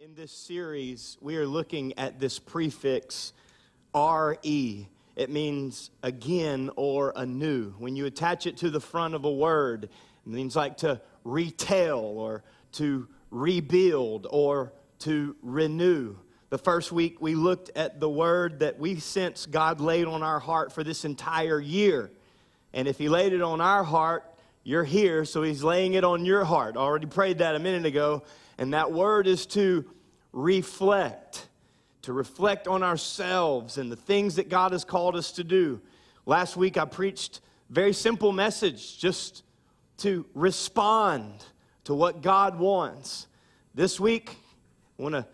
In this series, we are looking at this prefix RE. It means again or anew. When you attach it to the front of a word, it means like to retell or to rebuild or to renew. The first week, we looked at the word that we sense God laid on our heart for this entire year. And if He laid it on our heart, you're here, so He's laying it on your heart. I already prayed that a minute ago. And that word is to reflect, to reflect on ourselves and the things that God has called us to do. Last week I preached very simple message just to respond to what God wants. This week I want to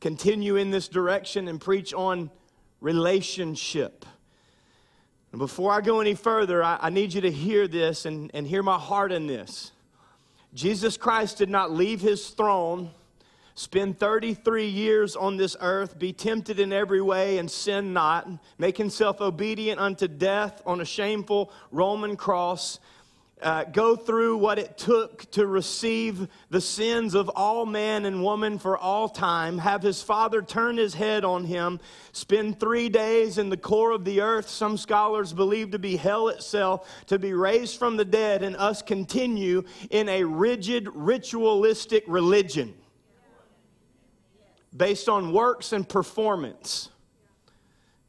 continue in this direction and preach on relationship. And before I go any further, I, I need you to hear this and, and hear my heart in this. Jesus Christ did not leave his throne, spend 33 years on this earth, be tempted in every way, and sin not, make himself obedient unto death on a shameful Roman cross, uh, go through what it took to receive the sins of all man and woman for all time, have his father turn his head on him, spend three days in the core of the earth, some scholars believe to be hell itself, to be raised from the dead, and us continue in a rigid, ritualistic religion based on works and performance.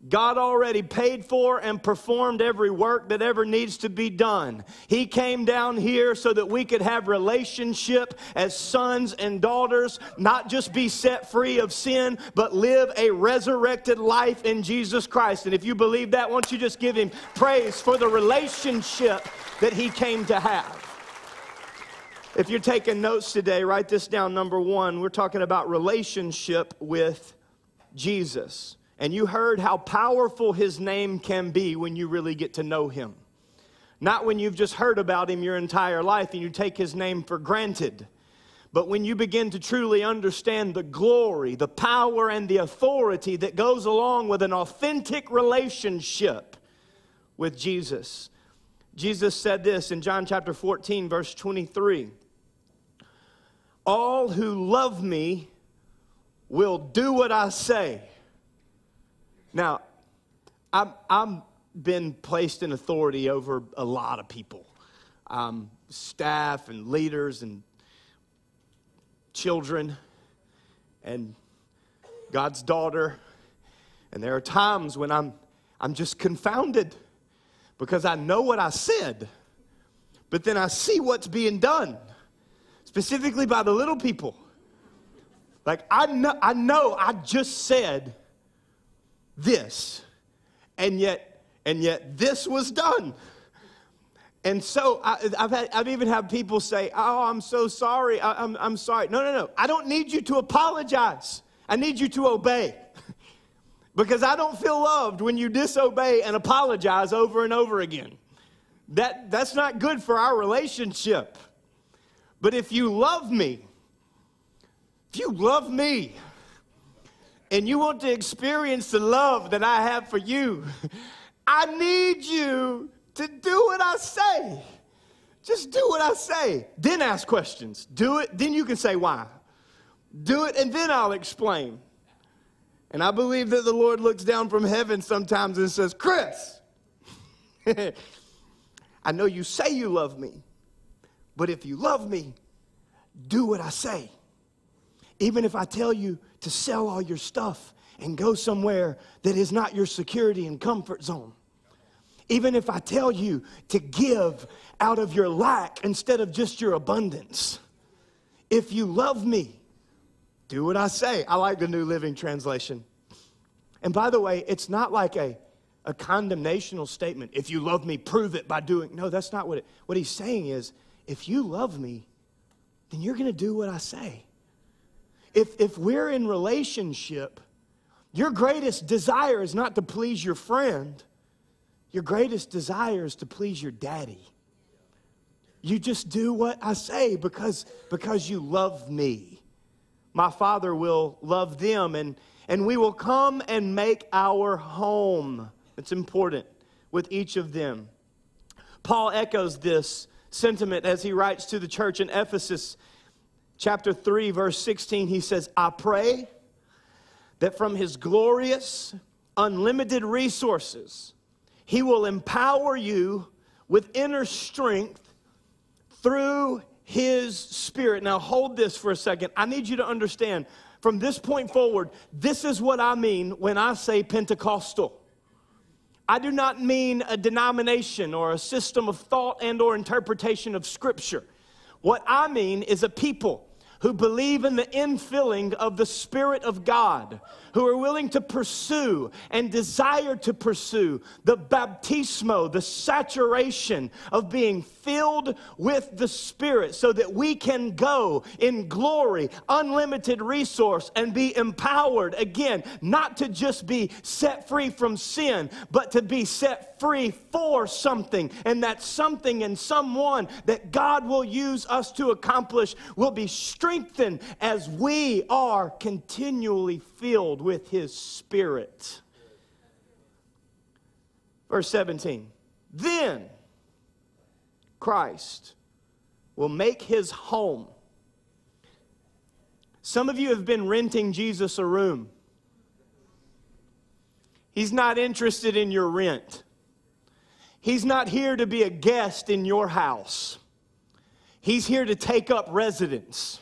God already paid for and performed every work that ever needs to be done. He came down here so that we could have relationship as sons and daughters, not just be set free of sin, but live a resurrected life in Jesus Christ. And if you believe that, won't you just give him praise for the relationship that he came to have? If you're taking notes today, write this down. Number one, we're talking about relationship with Jesus. And you heard how powerful his name can be when you really get to know him. Not when you've just heard about him your entire life and you take his name for granted. But when you begin to truly understand the glory, the power, and the authority that goes along with an authentic relationship with Jesus. Jesus said this in John chapter 14, verse 23 All who love me will do what I say. Now, I'm, I'm been placed in authority over a lot of people, um, staff and leaders and children and God's daughter. And there are times when I'm, I'm just confounded because I know what I said, but then I see what's being done, specifically by the little people. Like, I know, I know I just said this and yet and yet this was done and so I, have had, I've even had people say, Oh, I'm so sorry. I, I'm, I'm sorry. No, no, no. I don't need you to apologize. I need you to obey. because I don't feel loved when you disobey and apologize over and over again. That, that's not good for our relationship. But if you love me, if you love me, and you want to experience the love that I have for you, I need you to do what I say. Just do what I say. Then ask questions. Do it, then you can say why. Do it, and then I'll explain. And I believe that the Lord looks down from heaven sometimes and says, Chris, I know you say you love me, but if you love me, do what I say. Even if I tell you to sell all your stuff and go somewhere that is not your security and comfort zone. Even if I tell you to give out of your lack instead of just your abundance. If you love me, do what I say. I like the New Living Translation. And by the way, it's not like a, a condemnational statement. If you love me, prove it by doing. No, that's not what it, what he's saying is if you love me, then you're going to do what I say if, if we're in relationship, your greatest desire is not to please your friend, your greatest desire is to please your daddy. You just do what I say because, because you love me. My Father will love them, and, and we will come and make our home. It's important with each of them. Paul echoes this sentiment as he writes to the church in Ephesus chapter 3, verse 16, he says, I pray that from his glorious, unlimited resources, he will empower you with inner strength through his spirit. Now, hold this for a second. I need you to understand from this point forward, this is what I mean when I say Pentecostal. I do not mean a denomination or a system of thought and or interpretation of scripture. What I mean is a people who believe in the infilling of the Spirit of God, who are willing to pursue and desire to pursue the baptismo, the saturation of being filled with the Spirit, so that we can go in glory, unlimited resource, and be empowered again, not to just be set free from sin, but to be set free for something. And that something and someone that God will use us to accomplish will be strengthened as we are continually filled with His Spirit. Verse 17 Then Christ will make His home. Some of you have been renting Jesus a room. He's not interested in your rent. He's not here to be a guest in your house. He's here to take up residence.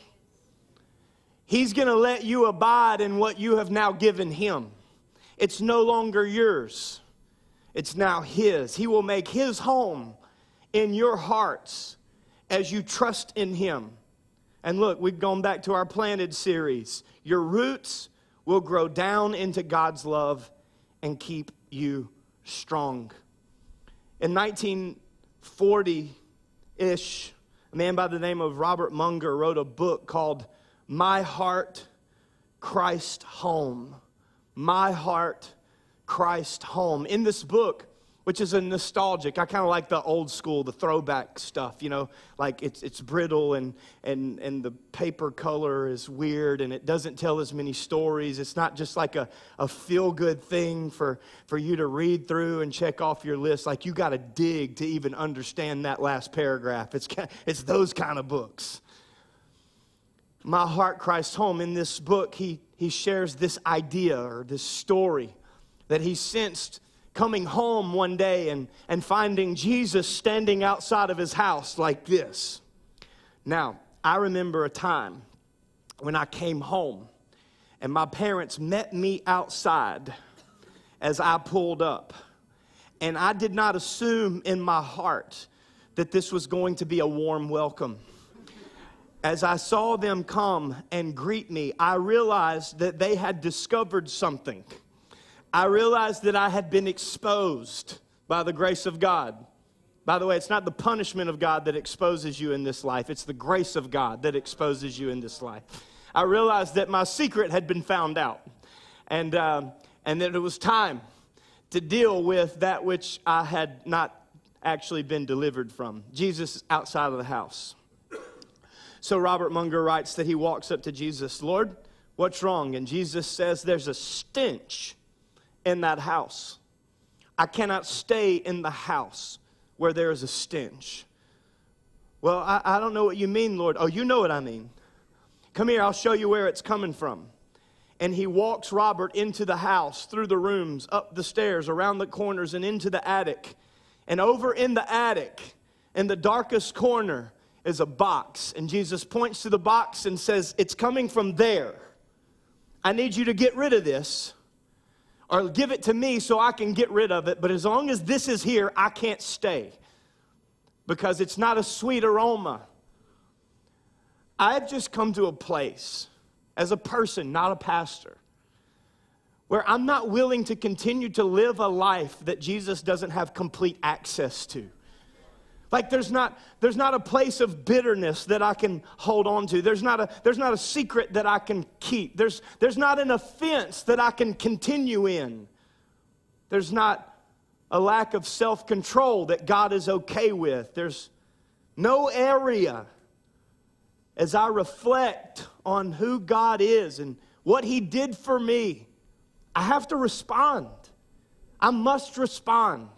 He's going to let you abide in what you have now given him. It's no longer yours, it's now his. He will make his home in your hearts as you trust in him. And look, we've gone back to our planted series. Your roots will grow down into God's love and keep you strong. In 1940 ish, a man by the name of Robert Munger wrote a book called My Heart, Christ Home. My Heart, Christ Home. In this book, which is a nostalgic. I kind of like the old school, the throwback stuff, you know, like it's, it's brittle and, and, and the paper color is weird and it doesn't tell as many stories. It's not just like a, a feel good thing for, for you to read through and check off your list. Like you got to dig to even understand that last paragraph. It's, it's those kind of books. My Heart Christ Home, in this book, he, he shares this idea or this story that he sensed coming home one day and, and finding Jesus standing outside of his house like this. Now, I remember a time when I came home and my parents met me outside as I pulled up. And I did not assume in my heart that this was going to be a warm welcome. As I saw them come and greet me, I realized that they had discovered something I realized that I had been exposed by the grace of God. By the way, it's not the punishment of God that exposes you in this life, it's the grace of God that exposes you in this life. I realized that my secret had been found out and, uh, and that it was time to deal with that which I had not actually been delivered from Jesus outside of the house. So Robert Munger writes that he walks up to Jesus, Lord, what's wrong? And Jesus says, There's a stench in that house. I cannot stay in the house where there is a stench. Well, I, I don't know what you mean, Lord. Oh, you know what I mean. Come here, I'll show you where it's coming from. And he walks Robert into the house, through the rooms, up the stairs, around the corners, and into the attic. And over in the attic, in the darkest corner, is a box. And Jesus points to the box and says, It's coming from there. I need you to get rid of this or give it to me so I can get rid of it. But as long as this is here, I can't stay because it's not a sweet aroma. I've just come to a place as a person, not a pastor, where I'm not willing to continue to live a life that Jesus doesn't have complete access to. Like there's not, there's not a place of bitterness that I can hold on to. There's not a, there's not a secret that I can keep. There's, there's not an offense that I can continue in. There's not a lack of self control that God is okay with. There's no area as I reflect on who God is and what He did for me. I have to respond. I must respond.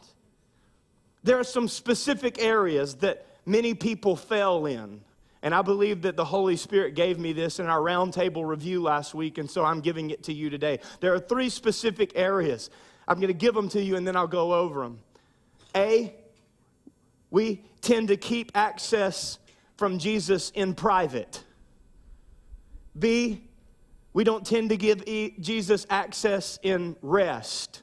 There are some specific areas that many people fail in. And I believe that the Holy Spirit gave me this in our roundtable review last week, and so I'm giving it to you today. There are three specific areas. I'm going to give them to you, and then I'll go over them. A, we tend to keep access from Jesus in private. B, we don't tend to give Jesus access in rest.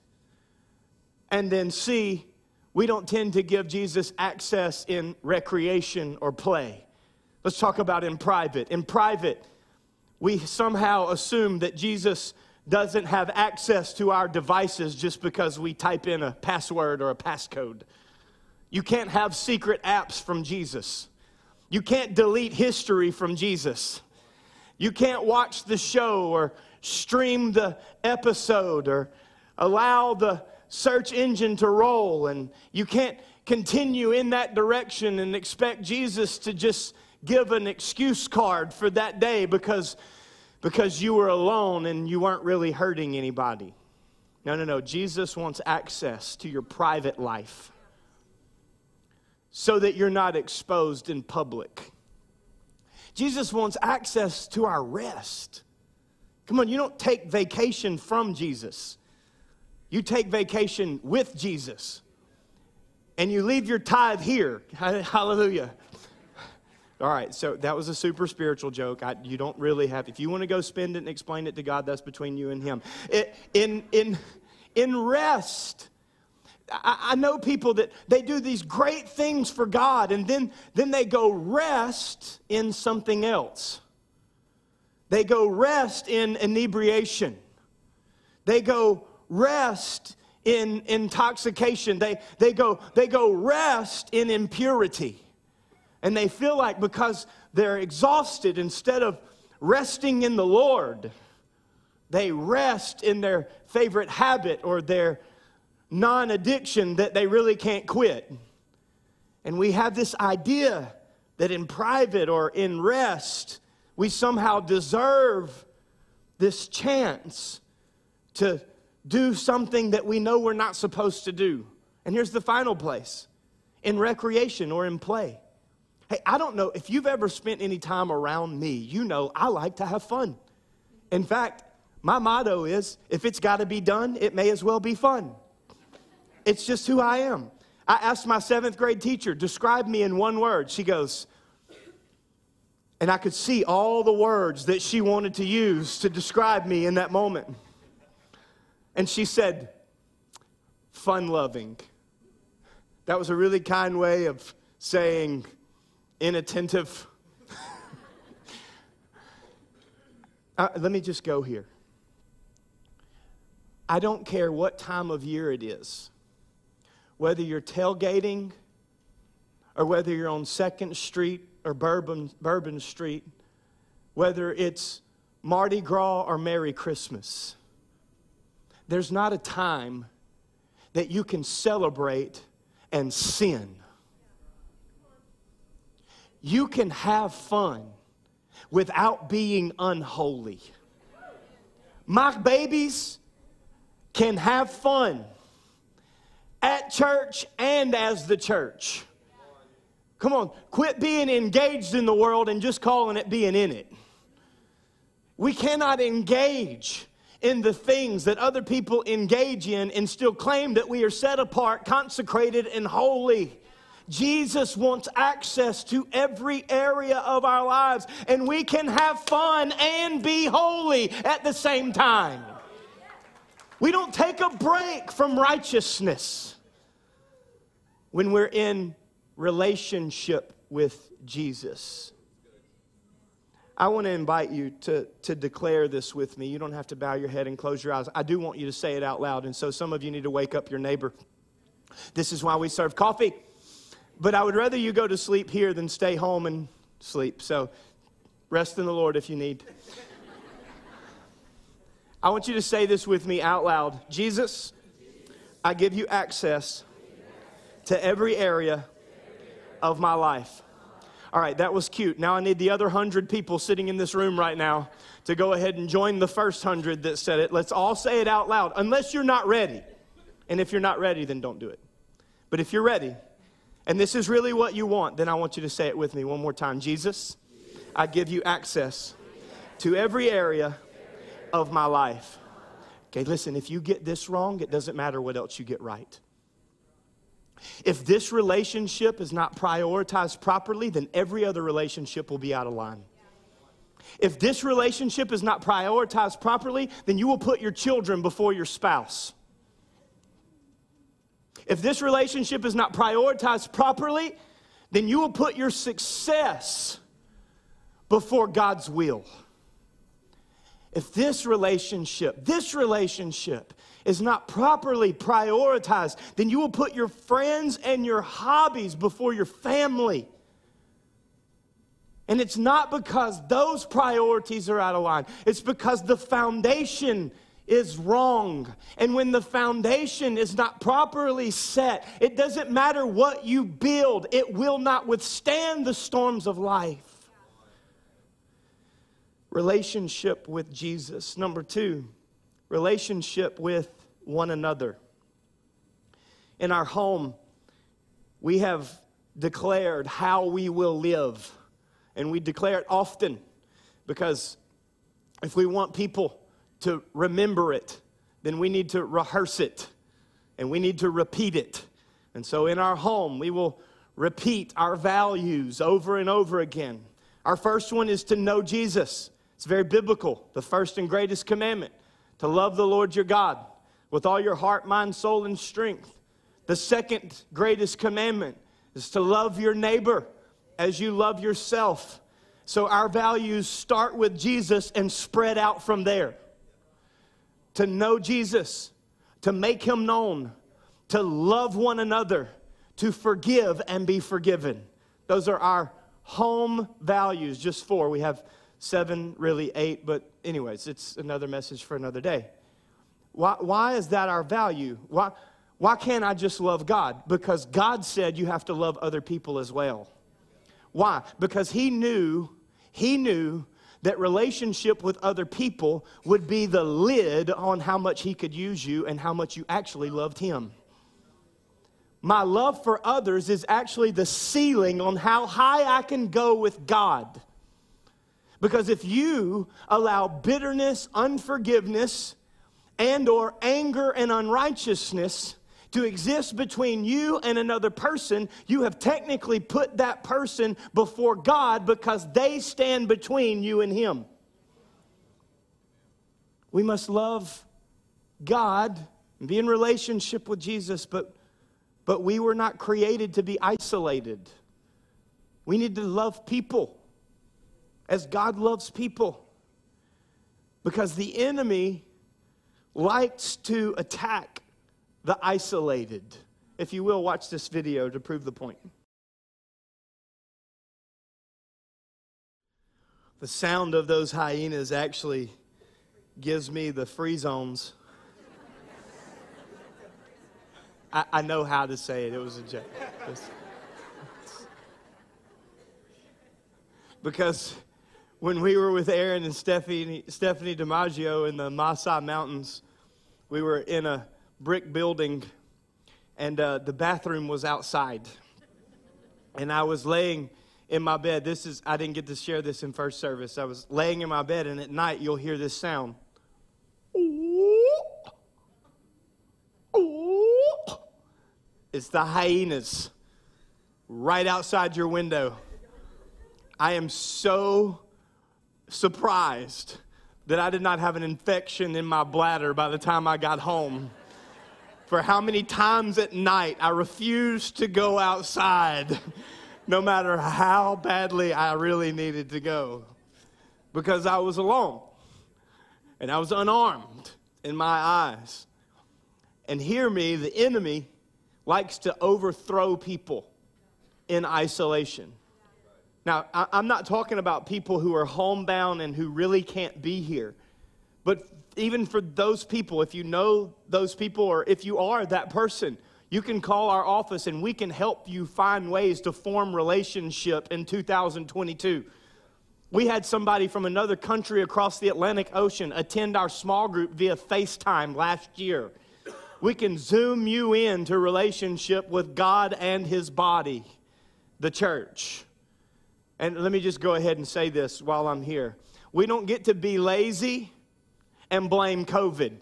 And then C, we don't tend to give Jesus access in recreation or play. Let's talk about in private. In private, we somehow assume that Jesus doesn't have access to our devices just because we type in a password or a passcode. You can't have secret apps from Jesus. You can't delete history from Jesus. You can't watch the show or stream the episode or allow the search engine to roll. And you can't continue in that direction and expect Jesus to just give an excuse card for that day because, because you were alone and you weren't really hurting anybody. No, no, no. Jesus wants access to your private life so that you're not exposed in public. Jesus wants access to our rest. Come on, you don't take vacation from Jesus. You take vacation with Jesus. And you leave your tithe here. Hallelujah. All right, so that was a super spiritual joke. I, you don't really have, if you want to go spend it and explain it to God, that's between you and Him. It, in, in, in rest, I, I know people that they do these great things for God and then, then they go rest in something else. They go rest in inebriation. They go rest in intoxication. They, they, go, they go rest in impurity. And they feel like because they're exhausted, instead of resting in the Lord, they rest in their favorite habit or their non addiction that they really can't quit. And we have this idea that in private or in rest, we somehow deserve this chance to do something that we know we're not supposed to do. And here's the final place in recreation or in play. Hey, I don't know if you've ever spent any time around me, you know I like to have fun. In fact, my motto is if it's got to be done, it may as well be fun. It's just who I am. I asked my seventh grade teacher, describe me in one word. She goes, and I could see all the words that she wanted to use to describe me in that moment. And she said, fun loving. That was a really kind way of saying inattentive. uh, let me just go here. I don't care what time of year it is whether you're tailgating or whether you're on Second Street or Bourbon, Bourbon Street, whether it's Mardi Gras or Merry Christmas, there's not a time that you can celebrate and sin. You can have fun without being unholy. My babies can have fun at church and as the church. Come on, quit being engaged in the world and just calling it being in it. We cannot engage in the things that other people engage in and still claim that we are set apart, consecrated, and holy. Jesus wants access to every area of our lives, and we can have fun and be holy at the same time. We don't take a break from righteousness when we're in relationship with Jesus. I want to invite you to, to declare this with me. You don't have to bow your head and close your eyes. I do want you to say it out loud. And so some of you need to wake up your neighbor. This is why we serve coffee. But I would rather you go to sleep here than stay home and sleep. So rest in the Lord if you need. I want you to say this with me out loud Jesus, I give you access to every area of my life. All right, that was cute. Now I need the other hundred people sitting in this room right now to go ahead and join the first hundred that said it. Let's all say it out loud, unless you're not ready. And if you're not ready, then don't do it. But if you're ready, and this is really what you want, then I want you to say it with me one more time Jesus, I give you access to every area of my life. Okay, listen, if you get this wrong, it doesn't matter what else you get right. If this relationship is not prioritized properly, then every other relationship will be out of line. If this relationship is not prioritized properly, then you will put your children before your spouse. If this relationship is not prioritized properly, then you will put your success before God's will. If this relationship, this relationship is not properly prioritized, then you will put your friends and your hobbies before your family. And it's not because those priorities are out of line, it's because the foundation is wrong. And when the foundation is not properly set, it doesn't matter what you build, it will not withstand the storms of life. Relationship with Jesus. Number two, relationship with one another. In our home, we have declared how we will live, and we declare it often because if we want people to remember it, then we need to rehearse it and we need to repeat it. And so in our home, we will repeat our values over and over again. Our first one is to know Jesus. It's very biblical, the first and greatest commandment to love the Lord your God with all your heart, mind, soul, and strength. The second greatest commandment is to love your neighbor as you love yourself. So our values start with Jesus and spread out from there to know Jesus, to make him known, to love one another, to forgive and be forgiven. Those are our home values, just four. We have seven, really eight, but, anyways, it's another message for another day. Why, why is that our value? Why, why can't I just love God? Because God said you have to love other people as well. Why? Because He knew, He knew that relationship with other people would be the lid on how much He could use you and how much you actually loved Him. My love for others is actually the ceiling on how high I can go with God. Because if you allow bitterness, unforgiveness, and or anger and unrighteousness to exist between you and another person, you have technically put that person before God because they stand between you and him. We must love God and be in relationship with Jesus, but but we were not created to be isolated. We need to love people as God loves people. Because the enemy likes to attack the isolated. If you will, watch this video to prove the point. The sound of those hyenas actually gives me the free zones. I, I know how to say it. It was a joke. because when we were with Aaron and Stephanie, Stephanie DiMaggio in the Masai Mountains, we were in a brick building and uh, the bathroom was outside. And I was laying in my bed. This is, I didn't get to share this in first service. I was laying in my bed, and at night you'll hear this sound. It's the hyenas right outside your window. I am so surprised that I did not have an infection in my bladder by the time I got home. For how many times at night I refused to go outside, no matter how badly I really needed to go, because I was alone and I was unarmed in my eyes. And hear me, the enemy likes to overthrow people in isolation. Now, I'm not talking about people who are homebound and who really can't be here. But even for those people, if you know those people or if you are that person, you can call our office and we can help you find ways to form relationship in 2022. We had somebody from another country across the Atlantic Ocean attend our small group via FaceTime last year. We can zoom you into relationship with God and his body, the church. And let me just go ahead and say this while I'm here. We don't get to be lazy and blame COVID.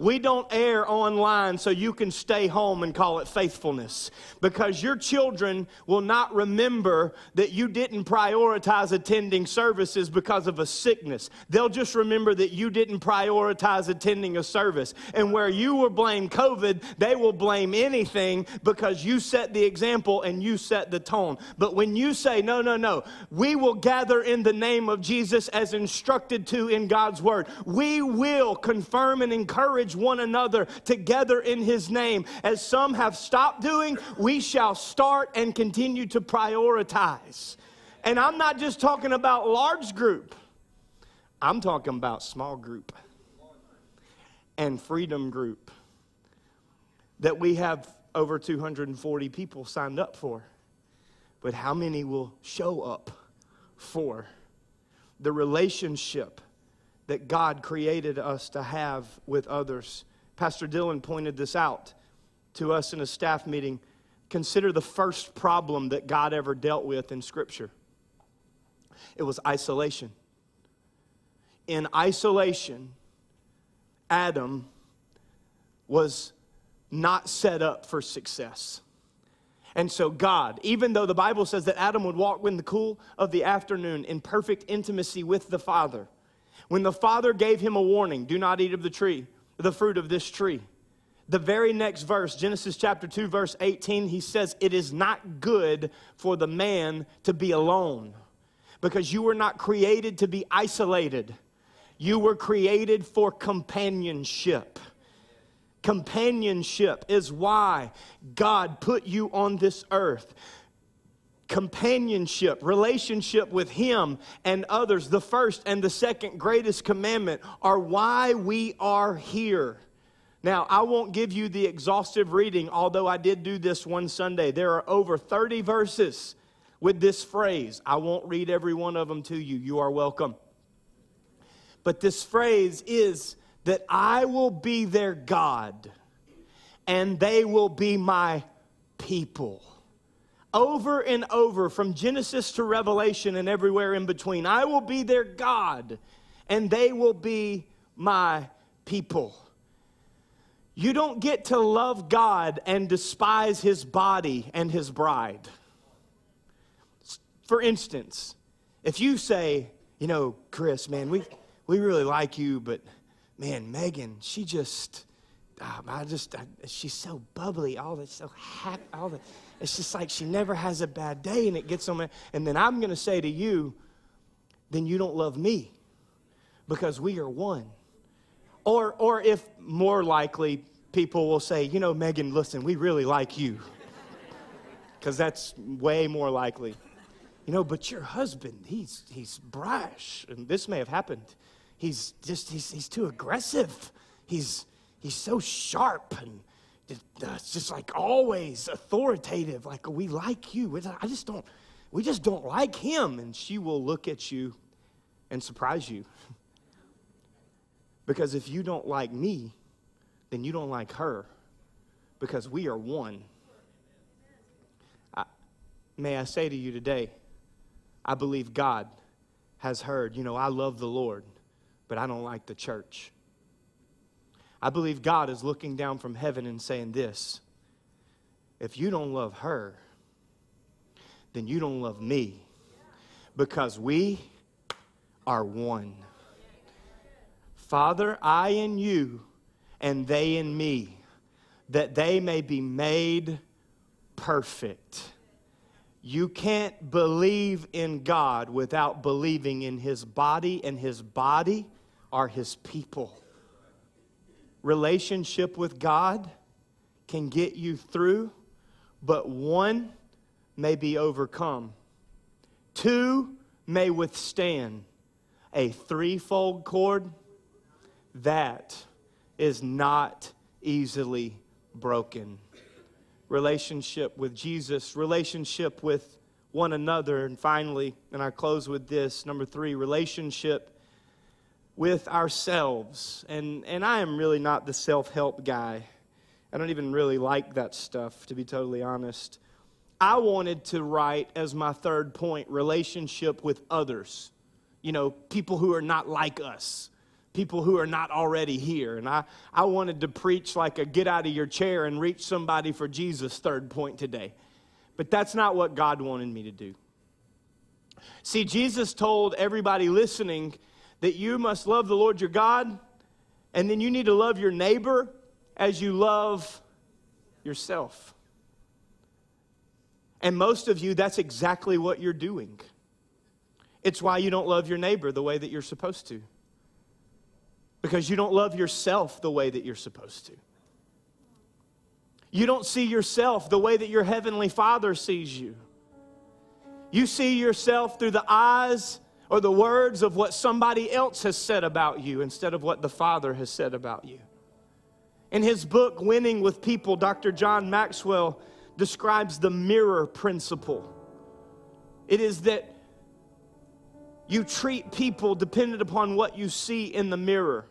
We don't air online so you can stay home and call it faithfulness because your children will not remember that you didn't prioritize attending services because of a sickness. They'll just remember that you didn't prioritize attending a service. And where you will blame COVID, they will blame anything because you set the example and you set the tone. But when you say, no, no, no, we will gather in the name of Jesus as instructed to in God's word, we will confirm and encourage encourage one another together in his name. As some have stopped doing, we shall start and continue to prioritize. And I'm not just talking about large group, I'm talking about small group and freedom group that we have over 240 people signed up for. But how many will show up for the relationship? That God created us to have with others. Pastor Dylan pointed this out to us in a staff meeting. Consider the first problem that God ever dealt with in Scripture it was isolation. In isolation, Adam was not set up for success. And so, God, even though the Bible says that Adam would walk in the cool of the afternoon in perfect intimacy with the Father, when the father gave him a warning, do not eat of the tree, the fruit of this tree. The very next verse, Genesis chapter 2, verse 18, he says, It is not good for the man to be alone because you were not created to be isolated. You were created for companionship. Companionship is why God put you on this earth companionship, relationship with Him and others, the first and the second greatest commandment, are why we are here. Now, I won't give you the exhaustive reading, although I did do this one Sunday. There are over 30 verses with this phrase. I won't read every one of them to you. You are welcome. But this phrase is that I will be their God and they will be my people over and over from Genesis to Revelation and everywhere in between. I will be their God, and they will be my people. You don't get to love God and despise his body and his bride. For instance, if you say, you know, Chris, man, we, we really like you, but man, Megan, she just, um, I just, I, she's so bubbly, all that, so happy, all that it's just like she never has a bad day and it gets on me. And then I'm going to say to you, then you don't love me because we are one. Or, or if more likely, people will say, you know, Megan, listen, we really like you. Because that's way more likely. You know, but your husband, he's, he's brash. And this may have happened. He's just, he's, he's too aggressive. He's, he's so sharp and Uh, it's just like always authoritative. Like, we like you. I just don't, we just don't like him. And she will look at you and surprise you. because if you don't like me, then you don't like her. Because we are one. I, may I say to you today, I believe God has heard, you know, I love the Lord, but I don't like the church. I believe God is looking down from heaven and saying this if you don't love her, then you don't love me because we are one. Father, I in you and they in me, that they may be made perfect. You can't believe in God without believing in his body, and his body are his people relationship with God can get you through, but one may be overcome. Two may withstand. A threefold cord, that is not easily broken. Relationship with Jesus, relationship with one another, and finally, and I close with this number three, relationship with ourselves. And, and I am really not the self help guy. I don't even really like that stuff, to be totally honest. I wanted to write as my third point relationship with others. You know, people who are not like us, people who are not already here. And I, I wanted to preach like a get out of your chair and reach somebody for Jesus third point today. But that's not what God wanted me to do. See, Jesus told everybody listening that you must love the Lord your God, and then you need to love your neighbor as you love yourself. And most of you, that's exactly what you're doing. It's why you don't love your neighbor the way that you're supposed to. Because you don't love yourself the way that you're supposed to. You don't see yourself the way that your heavenly Father sees you. You see yourself through the eyes or the words of what somebody else has said about you instead of what the Father has said about you. In his book, Winning with People, Dr. John Maxwell describes the mirror principle. It is that you treat people dependent upon what you see in the mirror.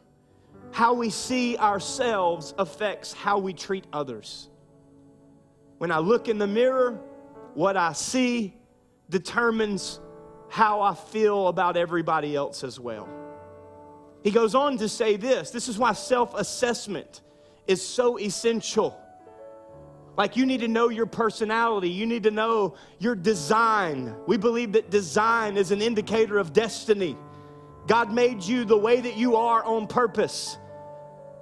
How we see ourselves affects how we treat others. When I look in the mirror, what I see determines how I feel about everybody else as well. He goes on to say this this is why self assessment is so essential. Like, you need to know your personality. You need to know your design. We believe that design is an indicator of destiny. God made you the way that you are on purpose.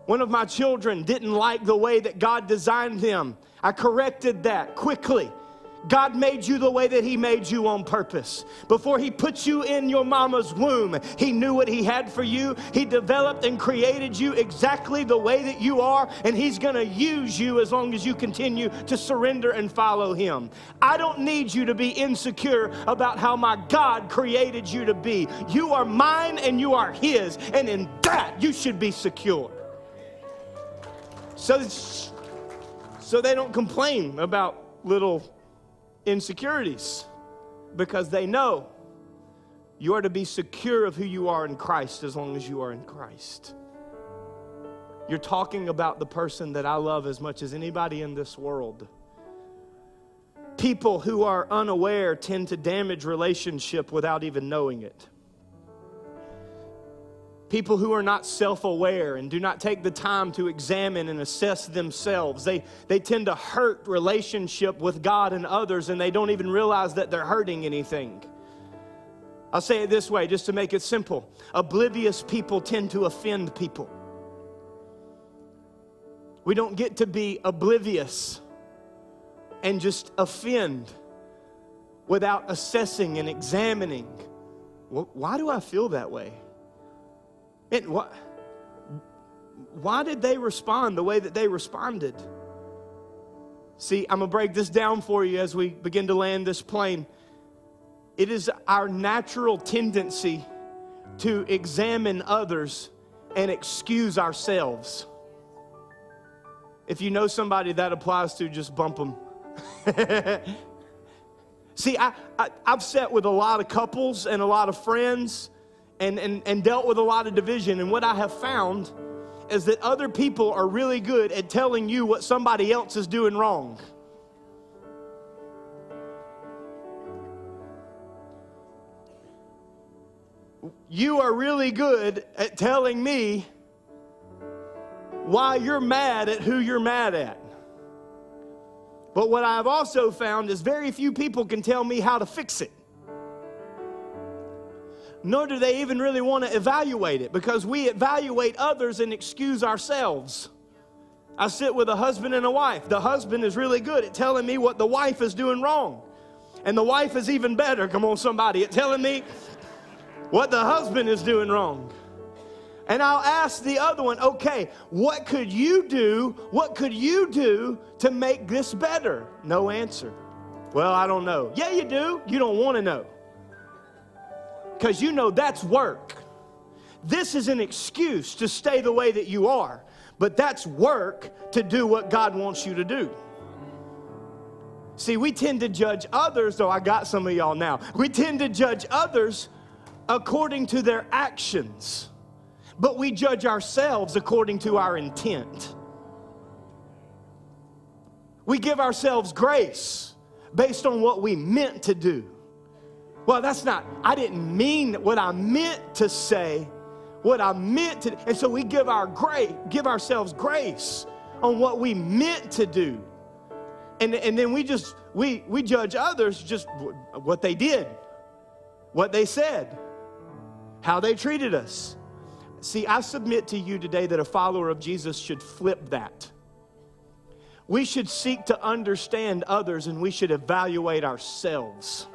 One of my children didn't like the way that God designed him. I corrected that quickly. God made you the way that He made you on purpose. Before He put you in your mama's womb, He knew what He had for you. He developed and created you exactly the way that you are, and He's gonna use you as long as you continue to surrender and follow Him. I don't need you to be insecure about how my God created you to be. You are mine and you are His, and in that you should be secure. So, so they don't complain about little insecurities because they know you are to be secure of who you are in Christ as long as you are in Christ. You're talking about the person that I love as much as anybody in this world. People who are unaware tend to damage relationship without even knowing it. People who are not self aware and do not take the time to examine and assess themselves, they, they tend to hurt relationship with God and others, and they don't even realize that they're hurting anything. I'll say it this way just to make it simple oblivious people tend to offend people. We don't get to be oblivious and just offend without assessing and examining. Why do I feel that way? And what, why did they respond the way that they responded? See, I'm going to break this down for you as we begin to land this plane. It is our natural tendency to examine others and excuse ourselves. If you know somebody that applies to, just bump them. See, I, I, have sat with a lot of couples and a lot of friends and, and, and dealt with a lot of division. And what I have found is that other people are really good at telling you what somebody else is doing wrong. You are really good at telling me why you're mad at who you're mad at. But what I've also found is very few people can tell me how to fix it nor do they even really want to evaluate it because we evaluate others and excuse ourselves. I sit with a husband and a wife. The husband is really good at telling me what the wife is doing wrong. And the wife is even better, come on, somebody, at telling me what the husband is doing wrong. And I'll ask the other one, okay, what could you do? What could you do to make this better? No answer. Well, I don't know. Yeah, you do. You don't want to know because you know that's work. This is an excuse to stay the way that you are, but that's work to do what God wants you to do. See, we tend to judge others, though I got some of y'all now. We tend to judge others according to their actions, but we judge ourselves according to our intent. We give ourselves grace based on what we meant to do. Well, that's not, I didn't mean what I meant to say, what I meant to, and so we give our grace, give ourselves grace on what we meant to do. And, and then we just, we, we judge others just what they did, what they said, how they treated us. See, I submit to you today that a follower of Jesus should flip that. We should seek to understand others and we should evaluate ourselves.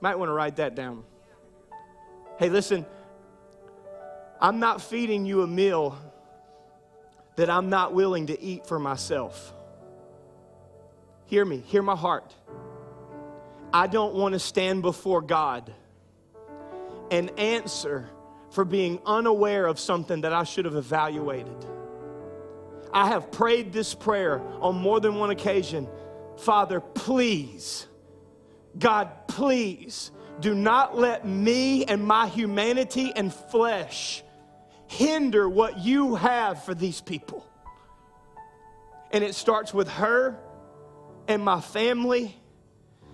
Might want to write that down. Hey, listen, I'm not feeding you a meal that I'm not willing to eat for myself. Hear me, hear my heart. I don't want to stand before God and answer for being unaware of something that I should have evaluated. I have prayed this prayer on more than one occasion. Father, please, God, please do not let me and my humanity and flesh hinder what you have for these people. And it starts with her and my family,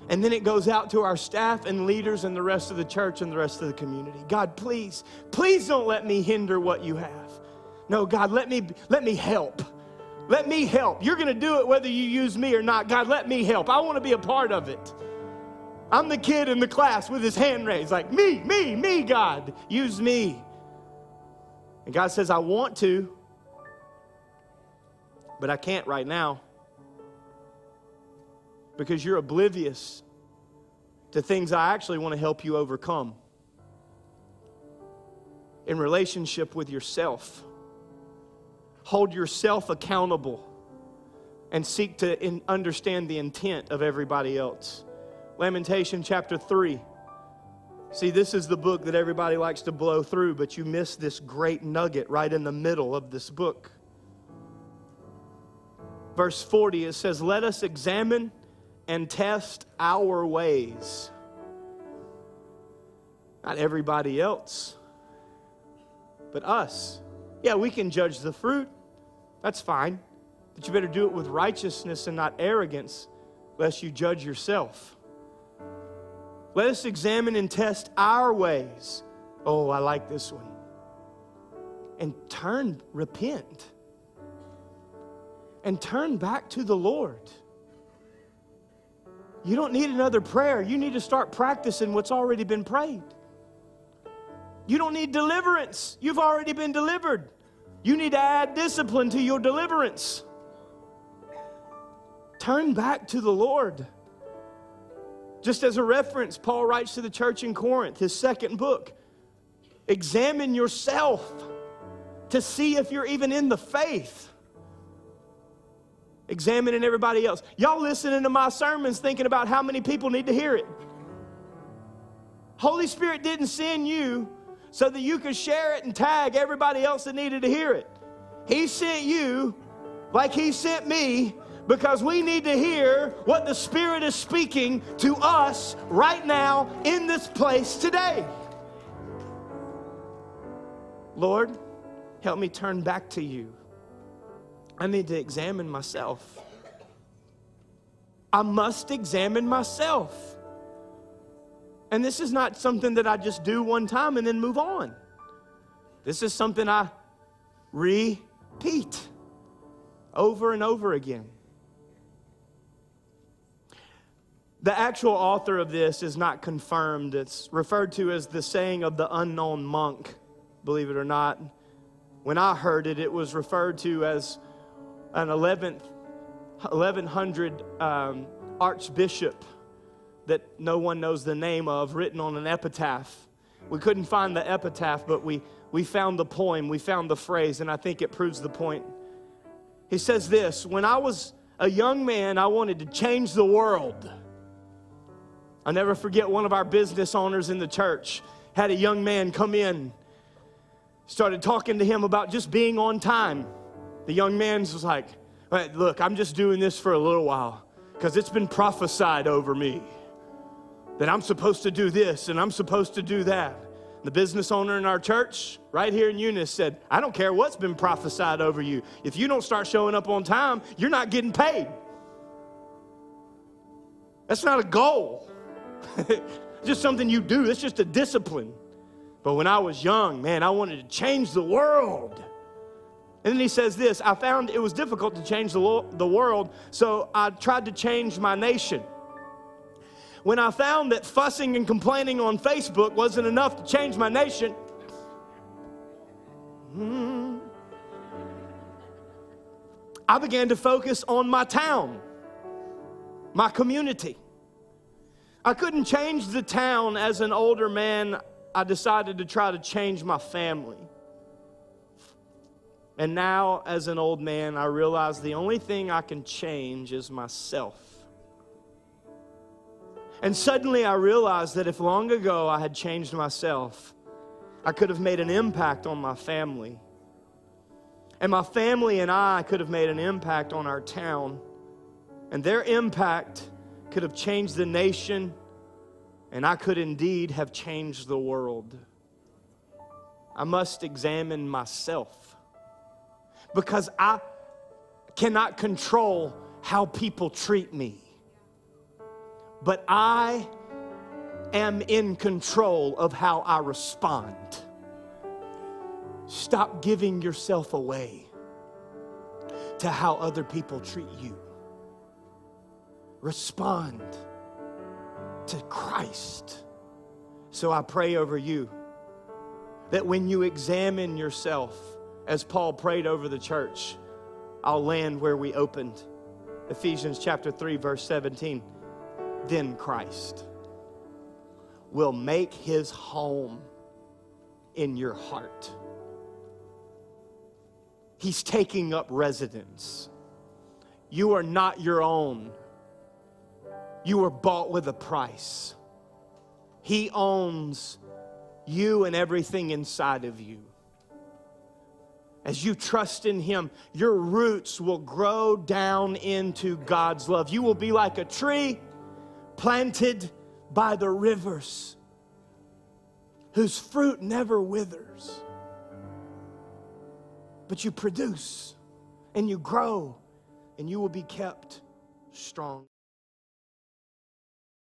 and then it goes out to our staff and leaders and the rest of the church and the rest of the community. God, please, please don't let me hinder what you have. No, God, let me, let me help. Let me help. You're going to do it whether you use me or not. God, let me help. I want to be a part of it. I'm the kid in the class with his hand raised, like, me, me, me, God, use me. And God says, I want to, but I can't right now because you're oblivious to things I actually want to help you overcome in relationship with yourself hold yourself accountable and seek to in, understand the intent of everybody else. Lamentation chapter 3. See, this is the book that everybody likes to blow through, but you miss this great nugget right in the middle of this book. Verse 40, it says, Let us examine and test our ways. Not everybody else, but us. Yeah, we can judge the fruit, that's fine. But you better do it with righteousness and not arrogance, lest you judge yourself. Let us examine and test our ways. Oh, I like this one. And turn, repent. And turn back to the Lord. You don't need another prayer. You need to start practicing what's already been prayed. You don't need deliverance. You've already been delivered. You need to add discipline to your deliverance. Turn back to the Lord. Just as a reference, Paul writes to the church in Corinth, his second book examine yourself to see if you're even in the faith. Examining everybody else. Y'all listening to my sermons thinking about how many people need to hear it. Holy Spirit didn't send you so that you could share it and tag everybody else that needed to hear it. He sent you like He sent me because we need to hear what the Spirit is speaking to us right now in this place today. Lord, help me turn back to you. I need to examine myself. I must examine myself. And this is not something that I just do one time and then move on. This is something I repeat over and over again. The actual author of this is not confirmed. It's referred to as the saying of the unknown monk, believe it or not. When I heard it, it was referred to as an 11th, 1100 um, archbishop that no one knows the name of written on an epitaph. We couldn't find the epitaph, but we, we found the poem, we found the phrase, and I think it proves the point. He says this When I was a young man, I wanted to change the world. I'll never forget one of our business owners in the church had a young man come in, started talking to him about just being on time. The young man was like, Look, I'm just doing this for a little while because it's been prophesied over me that I'm supposed to do this and I'm supposed to do that. The business owner in our church, right here in Eunice, said, I don't care what's been prophesied over you. If you don't start showing up on time, you're not getting paid. That's not a goal. just something you do. It's just a discipline. But when I was young, man, I wanted to change the world. And then he says this I found it was difficult to change the, lo- the world, so I tried to change my nation. When I found that fussing and complaining on Facebook wasn't enough to change my nation, hmm, I began to focus on my town, my community. I couldn't change the town as an older man. I decided to try to change my family. And now, as an old man, I realize the only thing I can change is myself. And suddenly I realized that if long ago I had changed myself, I could have made an impact on my family. And my family and I could have made an impact on our town. And their impact could have changed the nation, and I could indeed have changed the world. I must examine myself because I cannot control how people treat me. But I am in control of how I respond. Stop giving yourself away to how other people treat you. Respond to Christ. So I pray over you that when you examine yourself, as Paul prayed over the church, I'll land where we opened. Ephesians chapter 3, verse 17. Then Christ will make his home in your heart. He's taking up residence. You are not your own. You were bought with a price. He owns you and everything inside of you. As you trust in Him, your roots will grow down into God's love. You will be like a tree planted by the rivers whose fruit never withers. But you produce and you grow and you will be kept strong.